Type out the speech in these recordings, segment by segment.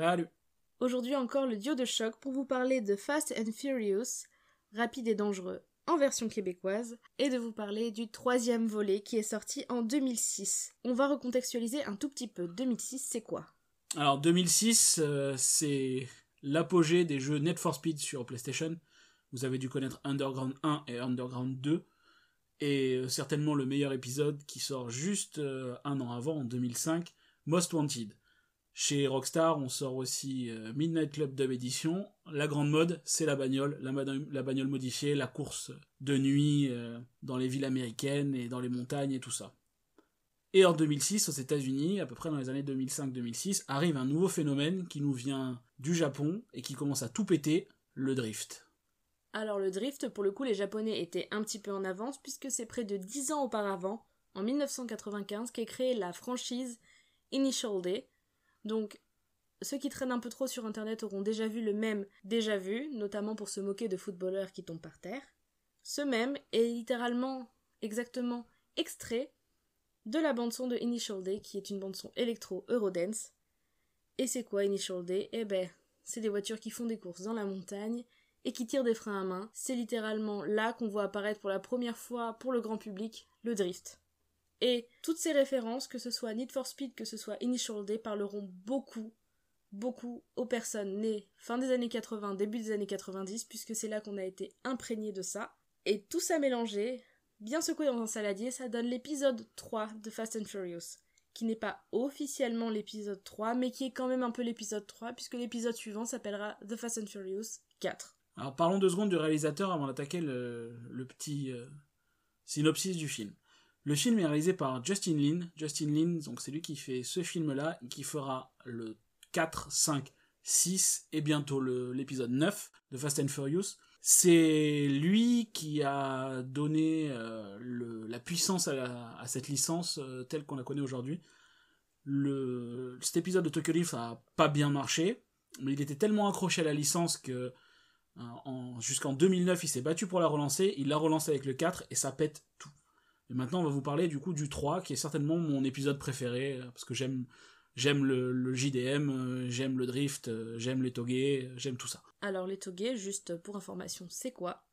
Salut. Aujourd'hui encore le duo de choc pour vous parler de Fast and Furious, rapide et dangereux en version québécoise, et de vous parler du troisième volet qui est sorti en 2006. On va recontextualiser un tout petit peu. 2006, c'est quoi? Alors 2006, euh, c'est l'apogée des jeux Net for Speed sur PlayStation. Vous avez dû connaître Underground 1 et Underground 2. Et euh, certainement le meilleur épisode qui sort juste euh, un an avant, en 2005, Most Wanted. Chez Rockstar, on sort aussi euh, Midnight Club Dub Edition. La grande mode, c'est la bagnole, la, bagnole modifiée, la course de nuit dans les villes américaines et dans les montagnes et tout ça. Et en 2006, aux États-Unis, à peu près dans les années 2005-2006, arrive un nouveau phénomène qui nous vient du Japon et qui commence à tout péter, le drift. Alors le drift, pour le coup, les Japonais étaient un petit peu en avance puisque c'est près de 10 ans auparavant, en 1995, qu'est créée la franchise Initial D. Donc ceux qui traînent un peu trop sur internet auront déjà vu le même déjà vu, notamment pour se moquer de footballeurs qui tombent par terre. Ce même est littéralement exactement extrait de la bande-son de Initial D, qui est une bande-son électro-eurodance. Et c'est quoi Initial D Eh ben, c'est des voitures qui font des courses dans la montagne et qui tirent des freins à main. C'est littéralement là qu'on voit apparaître pour la première fois pour le grand public le drift. Et toutes ces références, que ce soit Need for Speed, que ce soit Initial D, parleront beaucoup, beaucoup aux personnes nées fin des années 80, début des années 90, puisque c'est là qu'on a été imprégné de ça. Et tout ça mélangé, bien secoué dans un saladier, ça donne l'épisode 3 de Fast and Furious, qui n'est pas officiellement l'épisode 3, mais qui est quand même un peu l'épisode 3, puisque l'épisode suivant s'appellera The Fast and Furious 4. Alors parlons deux secondes du réalisateur avant d'attaquer le, petit euh, synopsis du film. Le film est réalisé par Justin Lin. Justin Lin, donc c'est lui qui fait ce film-là, qui fera le 4, 5, 6 et bientôt l'épisode 9 de Fast and Furious. C'est lui qui a donné euh, la puissance à, cette licence euh, telle qu'on la connaît aujourd'hui. cet épisode de Tokyo Drift a pas bien marché, mais il était tellement accroché à la licence que euh, jusqu'en 2009 il s'est battu pour la relancer, il l'a relancé avec le 4 et ça pète tout. Et maintenant on va vous parler du coup du 3 qui est certainement mon épisode préféré parce que j'aime J'aime le, JDM, euh, j'aime le drift, euh, j'aime les togués, euh, j'aime tout ça. Alors les togués, juste pour information, c'est quoi?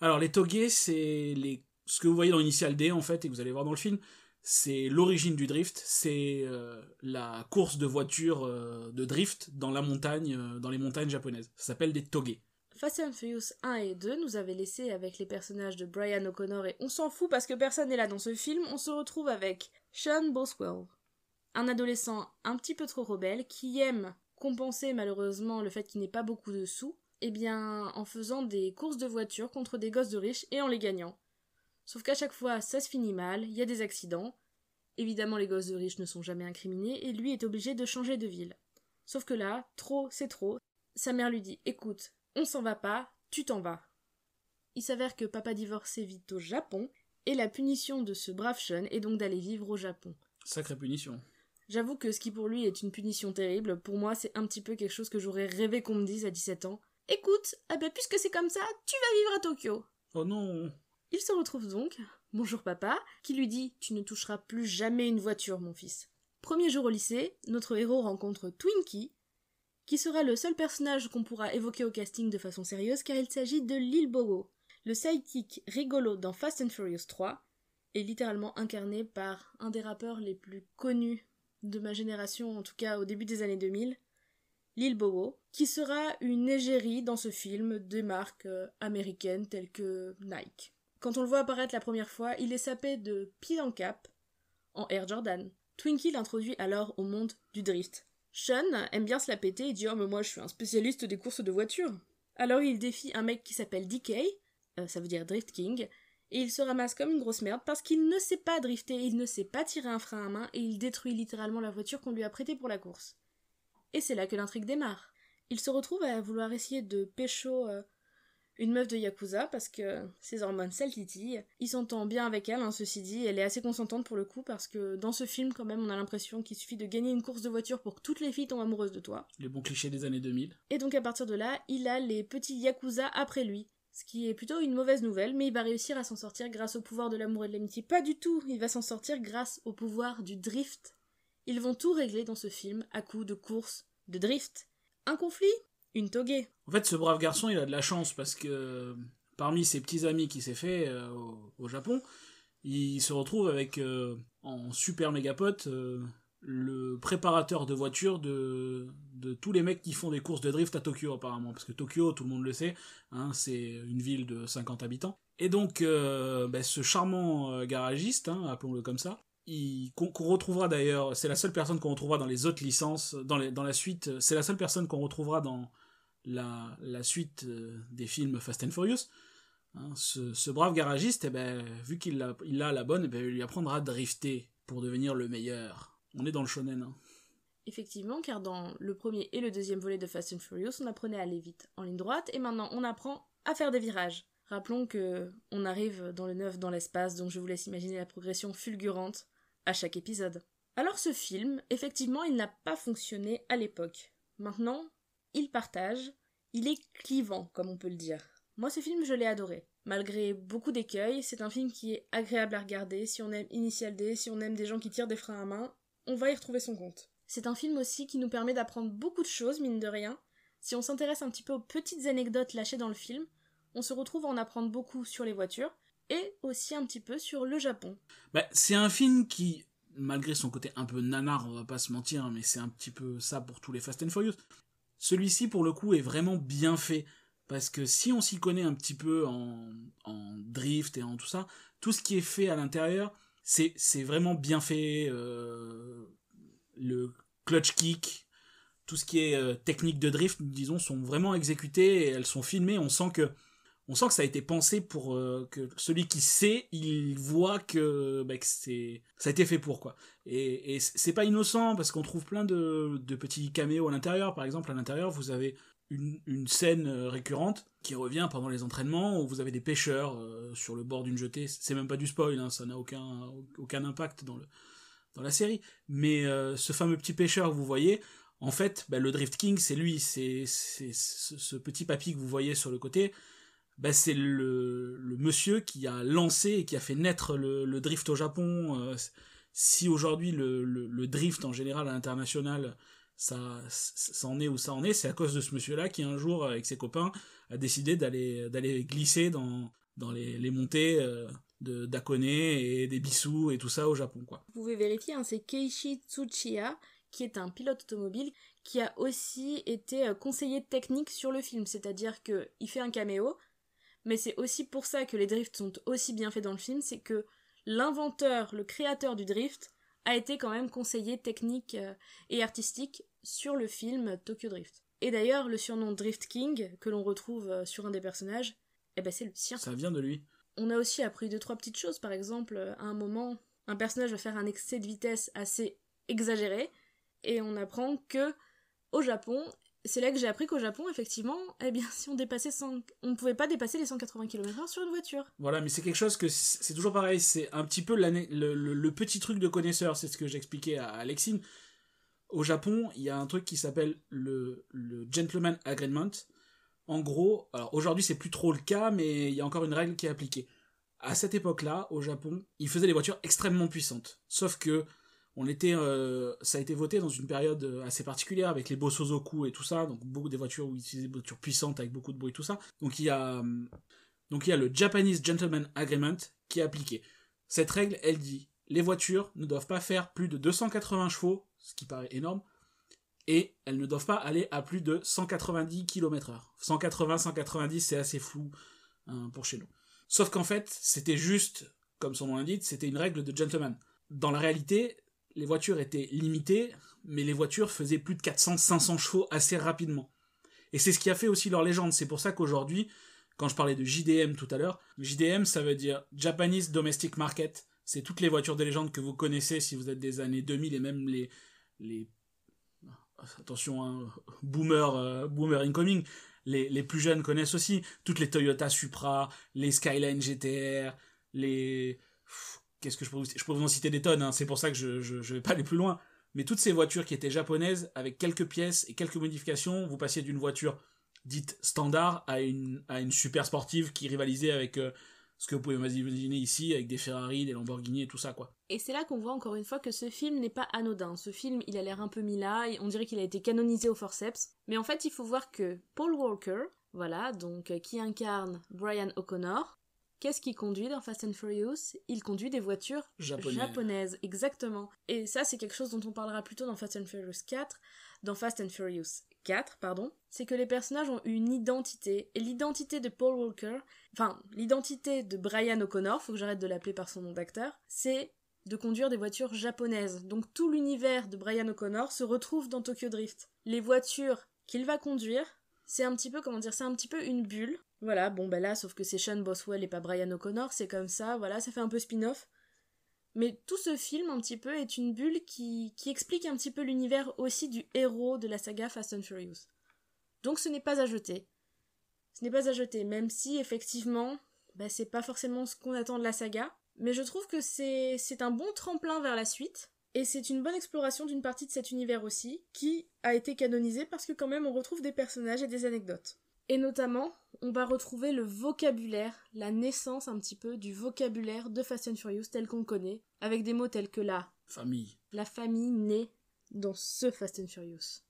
Alors les togués, c'est les ce que vous voyez dans Initial D en fait et que vous allez voir dans le film, c'est l'origine du drift, c'est la course de voitures de drift dans la montagne, dans les montagnes japonaises. Ça s'appelle des togués. Fast and Furious 1 et 2 nous avait laissé avec les personnages de Brian O'Connor et on s'en fout parce que personne n'est là dans ce film, on se retrouve avec Sean Boswell, un adolescent un petit peu trop rebelle qui aime compenser malheureusement le fait qu'il n'ait pas beaucoup de sous, eh bien en faisant des courses de voiture contre des gosses de riches et en les gagnant. Sauf qu'à chaque fois ça se finit mal, il y a des accidents. Évidemment les gosses de riches ne sont jamais incriminés et lui est obligé de changer de ville. Sauf que là, trop c'est trop. Sa mère lui dit Écoute, on s'en va pas, tu t'en vas. Il s'avère que papa divorcé vit au Japon, et la punition de ce brave Sean est donc d'aller vivre au Japon. Sacrée punition. J'avoue que ce qui pour lui est une punition terrible, pour moi c'est un petit peu quelque chose que j'aurais rêvé qu'on me dise à 17 ans. Écoute, ah ben puisque c'est comme ça, tu vas vivre à Tokyo. Oh non. Il se retrouve donc, bonjour papa, qui lui dit Tu ne toucheras plus jamais une voiture, mon fils. Premier jour au lycée, notre héros rencontre Twinkie, qui sera le seul personnage qu'on pourra évoquer au casting de façon sérieuse car il s'agit de Lil Bogo, le sidekick rigolo dans Fast and Furious 3, et littéralement incarné par un des rappeurs les plus connus de ma génération, en tout cas au début des années 2000, Lil Bobo, qui sera une égérie dans ce film des marques euh, américaines telles que Nike. Quand on le voit apparaître la première fois, il est sapé de pied en cap en Air Jordan. Twinkie l'introduit alors au monde du drift. Sean aime bien se la péter et dit Oh, mais moi je suis un spécialiste des courses de voitures. Alors il défie un mec qui s'appelle DK, euh, ça veut dire Drift King, et il se ramasse comme une grosse merde parce qu'il ne sait pas drifter, il ne sait pas tirer un frein à main et il détruit littéralement la voiture qu'on lui a prêtée pour la course. Et c'est là que l'intrigue démarre. Il se retrouve à vouloir essayer de pécho euh, une meuf de Yakuza parce que ses hormones titillent. Il s'entend bien avec elle, hein, ceci dit, elle est assez consentante pour le coup parce que dans ce film quand même on a l'impression qu'il suffit de gagner une course de voiture pour que toutes les filles tombent amoureuses de toi. Les bons clichés des années 2000. Et donc à partir de là, il a les petits Yakuza après lui ce qui est plutôt une mauvaise nouvelle, mais il va réussir à s'en sortir grâce au pouvoir de l'amour et de l'amitié. Pas du tout, il va s'en sortir grâce au pouvoir du drift. Ils vont tout régler dans ce film à coups de courses de drift. Un conflit? Une toguée. En fait, ce brave garçon, il a de la chance parce que parmi ses petits amis qui s'est fait euh, au, Japon, il se retrouve avec euh, en super méga pote euh, le préparateur de voitures de, tous les mecs qui font des courses de drift à Tokyo apparemment parce que Tokyo tout le monde le sait hein, c'est une ville de 50 habitants et donc ben, ce charmant garagiste hein, appelons-le comme ça qu'on retrouvera d'ailleurs c'est la seule personne qu'on retrouvera dans les autres licences dans la suite c'est la seule personne qu'on retrouvera dans la, suite des films Fast and Furious Hein, ce, brave garagiste, eh ben, vu qu'il a, il a la bonne, eh ben, il lui apprendra à drifter pour devenir le meilleur. On est dans le shonen. Hein. Effectivement, car dans le premier et le deuxième volet de Fast and Furious, on apprenait à aller vite en ligne droite, et maintenant on apprend à faire des virages. Rappelons que on arrive dans le neuf dans l'espace, donc je vous laisse imaginer la progression fulgurante à chaque épisode. Alors ce film, effectivement, il n'a pas fonctionné à l'époque. Maintenant, il partage, il est clivant, comme on peut le dire. Moi, ce film, je l'ai adoré. Malgré beaucoup d'écueils, c'est un film qui est agréable à regarder. Si on aime Initial D, si on aime des gens qui tirent des freins à main, on va y retrouver son compte. C'est un film aussi qui nous permet d'apprendre beaucoup de choses, mine de rien. Si on s'intéresse un petit peu aux petites anecdotes lâchées dans le film, on se retrouve à en apprendre beaucoup sur les voitures et aussi un petit peu sur le Japon. Bah, c'est un film qui, malgré son côté un peu nanar, on va pas se mentir, mais c'est un petit peu ça pour tous les Fast and Furious. Celui-ci, pour le coup, est vraiment bien fait. Parce que si on s'y connaît un petit peu en, drift et en tout ça, tout ce qui est fait à l'intérieur, c'est, vraiment bien fait. Euh, le clutch kick, tout ce qui est euh, technique de drift, disons, sont vraiment exécutées et elles sont filmées. On sent que, on sent que ça a été pensé pour euh, que celui qui sait, il voit que, bah, c'est, ça a été fait pour quoi. Et, et c'est pas innocent parce qu'on trouve plein de, petits caméos à l'intérieur. Par exemple, à l'intérieur, vous avez une, scène euh, récurrente qui revient pendant les entraînements où vous avez des pêcheurs euh, sur le bord d'une jetée. C'est même pas du spoil, hein, ça n'a aucun, impact dans, la série. Mais ce fameux petit pêcheur que vous voyez, en fait, bah, le Drift King, c'est lui, c'est ce, petit papy que vous voyez sur le côté. Bah, c'est le, monsieur qui a lancé et qui a fait naître le, drift au Japon. si aujourd'hui le, drift en général à l'international ça, ça en est où ça en est, c'est à cause de ce monsieur-là qui un jour, avec ses copains, a décidé d'aller, glisser dans, dans les, montées euh, de d'Akone et des Bissou et tout ça au Japon, quoi. Vous pouvez vérifier, hein, c'est Keiichi Tsuchiya, qui est un pilote automobile, qui a aussi été euh, conseiller technique sur le film, c'est-à-dire qu'il fait un caméo, mais c'est aussi pour ça que les drifts sont aussi bien faits dans le film, c'est que l'inventeur, le créateur du drift, a été quand même conseiller technique euh, et artistique sur le film Tokyo Drift. Et d'ailleurs, le surnom Drift King, que l'on retrouve euh, sur un des personnages, eh ben c'est le sien. Ça vient de lui. On a aussi appris deux trois petites choses, par exemple, à un moment, un personnage va faire un excès de vitesse assez exagéré, et on apprend que au Japon, c'est là que j'ai appris qu'au Japon, effectivement, eh bien, si on dépassait on ne pouvait pas dépasser les 180 km/h sur une voiture. Voilà, mais c'est quelque chose que c'est toujours pareil. C'est un petit peu le, le, petit truc de connaisseur. C'est ce que j'expliquais à Alexine. Au Japon, il y a un truc qui s'appelle le, le Gentleman Agreement. En gros, alors aujourd'hui c'est plus trop le cas, mais il y a encore une règle qui est appliquée. À cette époque-là, au Japon, ils faisaient des voitures extrêmement puissantes. Sauf que on était, euh, ça a été voté dans une période euh, assez particulière avec les Bosozoku et tout ça, donc beaucoup des voitures où ils utilisaient des voitures puissantes avec beaucoup de bruit, tout ça. Donc il y a, euh, donc il y a le Japanese Gentleman Agreement qui est appliqué. Cette règle, elle dit, les voitures ne doivent pas faire plus de 280 chevaux, ce qui paraît énorme, et elles ne doivent pas aller à plus de 190 km/h. 180, 190, c'est assez flou hein, pour chez nous. Sauf qu'en fait, c'était juste, comme son nom l'indique, c'était une règle de gentleman. Dans la réalité, les voitures étaient limitées, mais les voitures faisaient plus de 400-500 chevaux assez rapidement. Et c'est ce qui a fait aussi leur légende. C'est pour ça qu'aujourd'hui, quand je parlais de JDM tout à l'heure, JDM ça veut dire Japanese Domestic Market. C'est toutes les voitures de légende que vous connaissez si vous êtes des années 2000 et même les, les attention, hein, boomer, euh, boomer incoming. Les, les, plus jeunes connaissent aussi toutes les Toyota Supra, les Skyline GTR, les qu'est-ce que je peux vous, je en citer des tonnes, hein, c'est pour ça que je, je, vais pas aller plus loin. Mais toutes ces voitures qui étaient japonaises, avec quelques pièces et quelques modifications, vous passiez d'une voiture dite standard à une, super sportive qui rivalisait avec euh, ce que vous pouvez imaginer ici avec des Ferrari, des Lamborghini et tout ça, quoi. Et c'est là qu'on voit encore une fois que ce film n'est pas anodin. Ce film, il a l'air un peu mis là, on dirait qu'il a été canonisé au forceps. Mais en fait, il faut voir que Paul Walker, voilà, donc euh, qui incarne Brian O'Connor, qu'est-ce qu'il conduit dans Fast and Furious? Il conduit des voitures Japonais. japonaises, exactement. Et ça, c'est quelque chose dont on parlera plus tôt dans Fast and Furious 4. Dans Fast and Furious 4, pardon, c'est que les personnages ont une identité. Et l'identité de Paul Walker, enfin, l'identité de Brian O'Connor, faut que j'arrête de l'appeler par son nom d'acteur, c'est de conduire des voitures japonaises. Donc tout l'univers de Brian O'Connor se retrouve dans Tokyo Drift. Les voitures qu'il va conduire, c'est un petit peu, comment dire, c'est un petit peu une bulle. Voilà, bon ben là, sauf que c'est Sean Boswell et pas Brian O'Connor, c'est comme ça, voilà, ça fait un peu spin-off. Mais tout ce film, un petit peu, est une bulle qui, qui explique un petit peu l'univers aussi du héros de la saga Fast and Furious. Donc ce n'est pas à jeter. Ce n'est pas à jeter, même si effectivement, bah, c'est pas forcément ce qu'on attend de la saga. Mais je trouve que c'est c'est un bon tremplin vers la suite. Et c'est une bonne exploration d'une partie de cet univers aussi, qui a été canonisé parce que quand même on retrouve des personnages et des anecdotes. Et notamment, on va retrouver le vocabulaire, la naissance un petit peu du vocabulaire de Fast and Furious tel qu'on le connaît, avec des mots tels que la, Famille. la famille née dans ce Fast and Furious.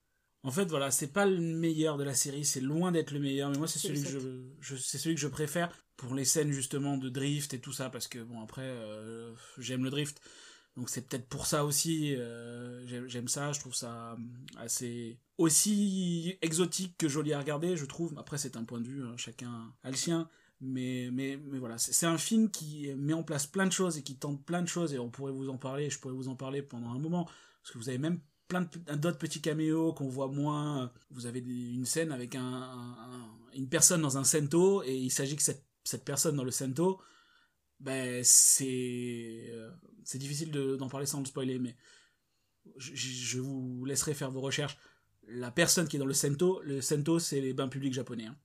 En fait, voilà, c'est pas le meilleur de la série, c'est loin d'être le meilleur, mais moi c'est celui que je, je c'est celui que je préfère pour les scènes justement de drift et tout ça, parce que bon après euh, j'aime le drift, donc c'est peut-être pour ça aussi, euh, j'aime ça, je trouve ça euh, assez aussi exotique que joli à regarder, je trouve. Après c'est un point de vue, hein, chacun a le sien, mais mais mais voilà, c'est un film qui met en place plein de choses et qui tente plein de choses et on pourrait vous en parler, je pourrais vous en parler pendant un moment, parce que vous avez même plein d'autres petits caméos qu'on voit moins. Vous avez une scène avec un, un- un- une personne dans un cento et il s'agit que cette, cette personne dans le cento, ben c'est euh, c'est difficile de- d'en parler sans le spoiler, mais je, je vous laisserai faire vos recherches. La personne qui est dans le cento, le cento c'est les bains publics japonais. hein.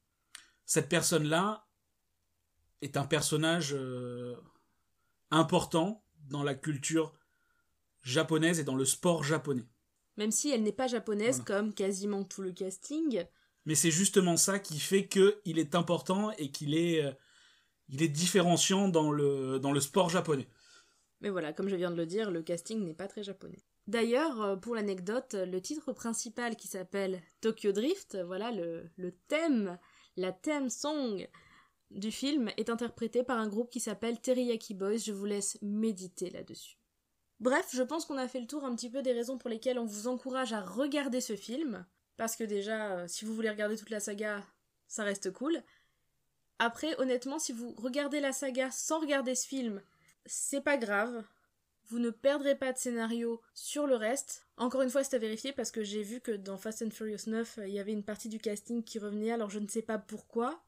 Cette personne-là est un personnage euh, important dans la culture japonaise et dans le sport japonais. Même si elle n'est pas japonaise Voilà. comme quasiment tout le casting, Mais c'est justement ça qui fait que il est important et qu'il est, euh, il est différenciant dans le, sport japonais. Mais voilà, comme je viens de le dire, le casting n'est pas très japonais. D'ailleurs, euh, pour l'anecdote, le titre principal qui s'appelle Tokyo Drift, voilà le, le thème, la thème song du film est interprété par un groupe qui s'appelle Teriyaki Boys. Je vous laisse méditer là-dessus. Bref, je pense qu'on a fait le tour un petit peu des raisons pour lesquelles on vous encourage à regarder ce film. Parce que déjà, euh, si vous voulez regarder toute la saga, ça reste cool. Après, honnêtement, si vous regardez la saga sans regarder ce film, c'est pas grave. Vous ne perdrez pas de scénario sur le reste. Encore une fois, c'est à vérifier parce que j'ai vu que dans Fast and Furious 9, il y avait une partie du casting qui revenait, alors je ne sais pas pourquoi,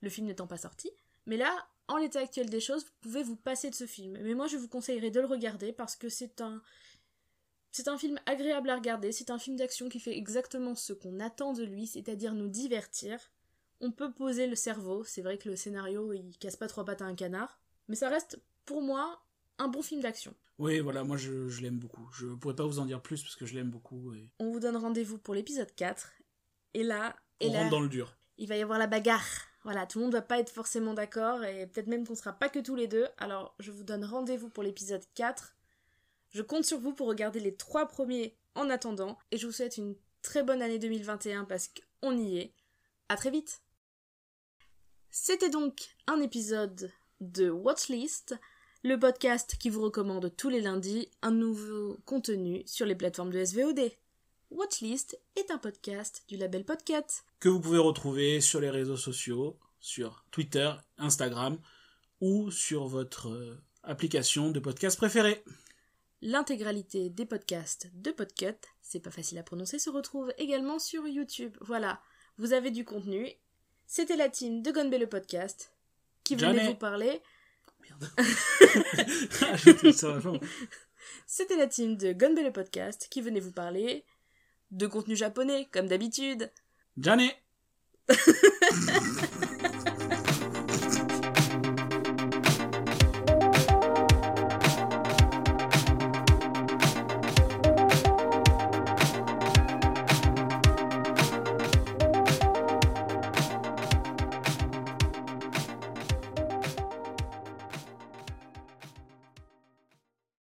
le film n'étant pas sorti. Mais là, en l'état actuel des choses, vous pouvez vous passer de ce film. Mais moi, je vous conseillerais de le regarder parce que c'est un. C'est un film agréable à regarder, c'est un film d'action qui fait exactement ce qu'on attend de lui, c'est-à-dire nous divertir. On peut poser le cerveau, c'est vrai que le scénario il casse pas trois pattes à un canard, mais ça reste pour moi un bon film d'action. Oui, voilà, moi je, je l'aime beaucoup. Je pourrais pas vous en dire plus parce que je l'aime beaucoup. Et On vous donne rendez-vous pour l'épisode 4, et là, et on là rentre dans le dur. il va y avoir la bagarre. Voilà, tout le monde va pas être forcément d'accord, et peut-être même qu'on sera pas que tous les deux, alors je vous donne rendez-vous pour l'épisode 4. Je compte sur vous pour regarder les trois premiers en attendant, et je vous souhaite une très bonne année 2021 parce qu'on y est. À très vite C'était donc un épisode de Watchlist, le podcast qui vous recommande tous les lundis un nouveau contenu sur les plateformes de SVOD. Watchlist est un podcast du label Podcat. Que vous pouvez retrouver sur les réseaux sociaux, sur Twitter, Instagram ou sur votre euh, application de podcast préférée. L'intégralité des podcasts de Podcut, c'est pas facile à prononcer, se retrouve également sur YouTube. Voilà, vous avez du contenu. C'était la team de Gonbe le podcast qui venait Jamais. vous parler. Merde. Ah, C'était la team de Gonbe le podcast qui venait vous parler de contenu japonais, comme d'habitude. Janet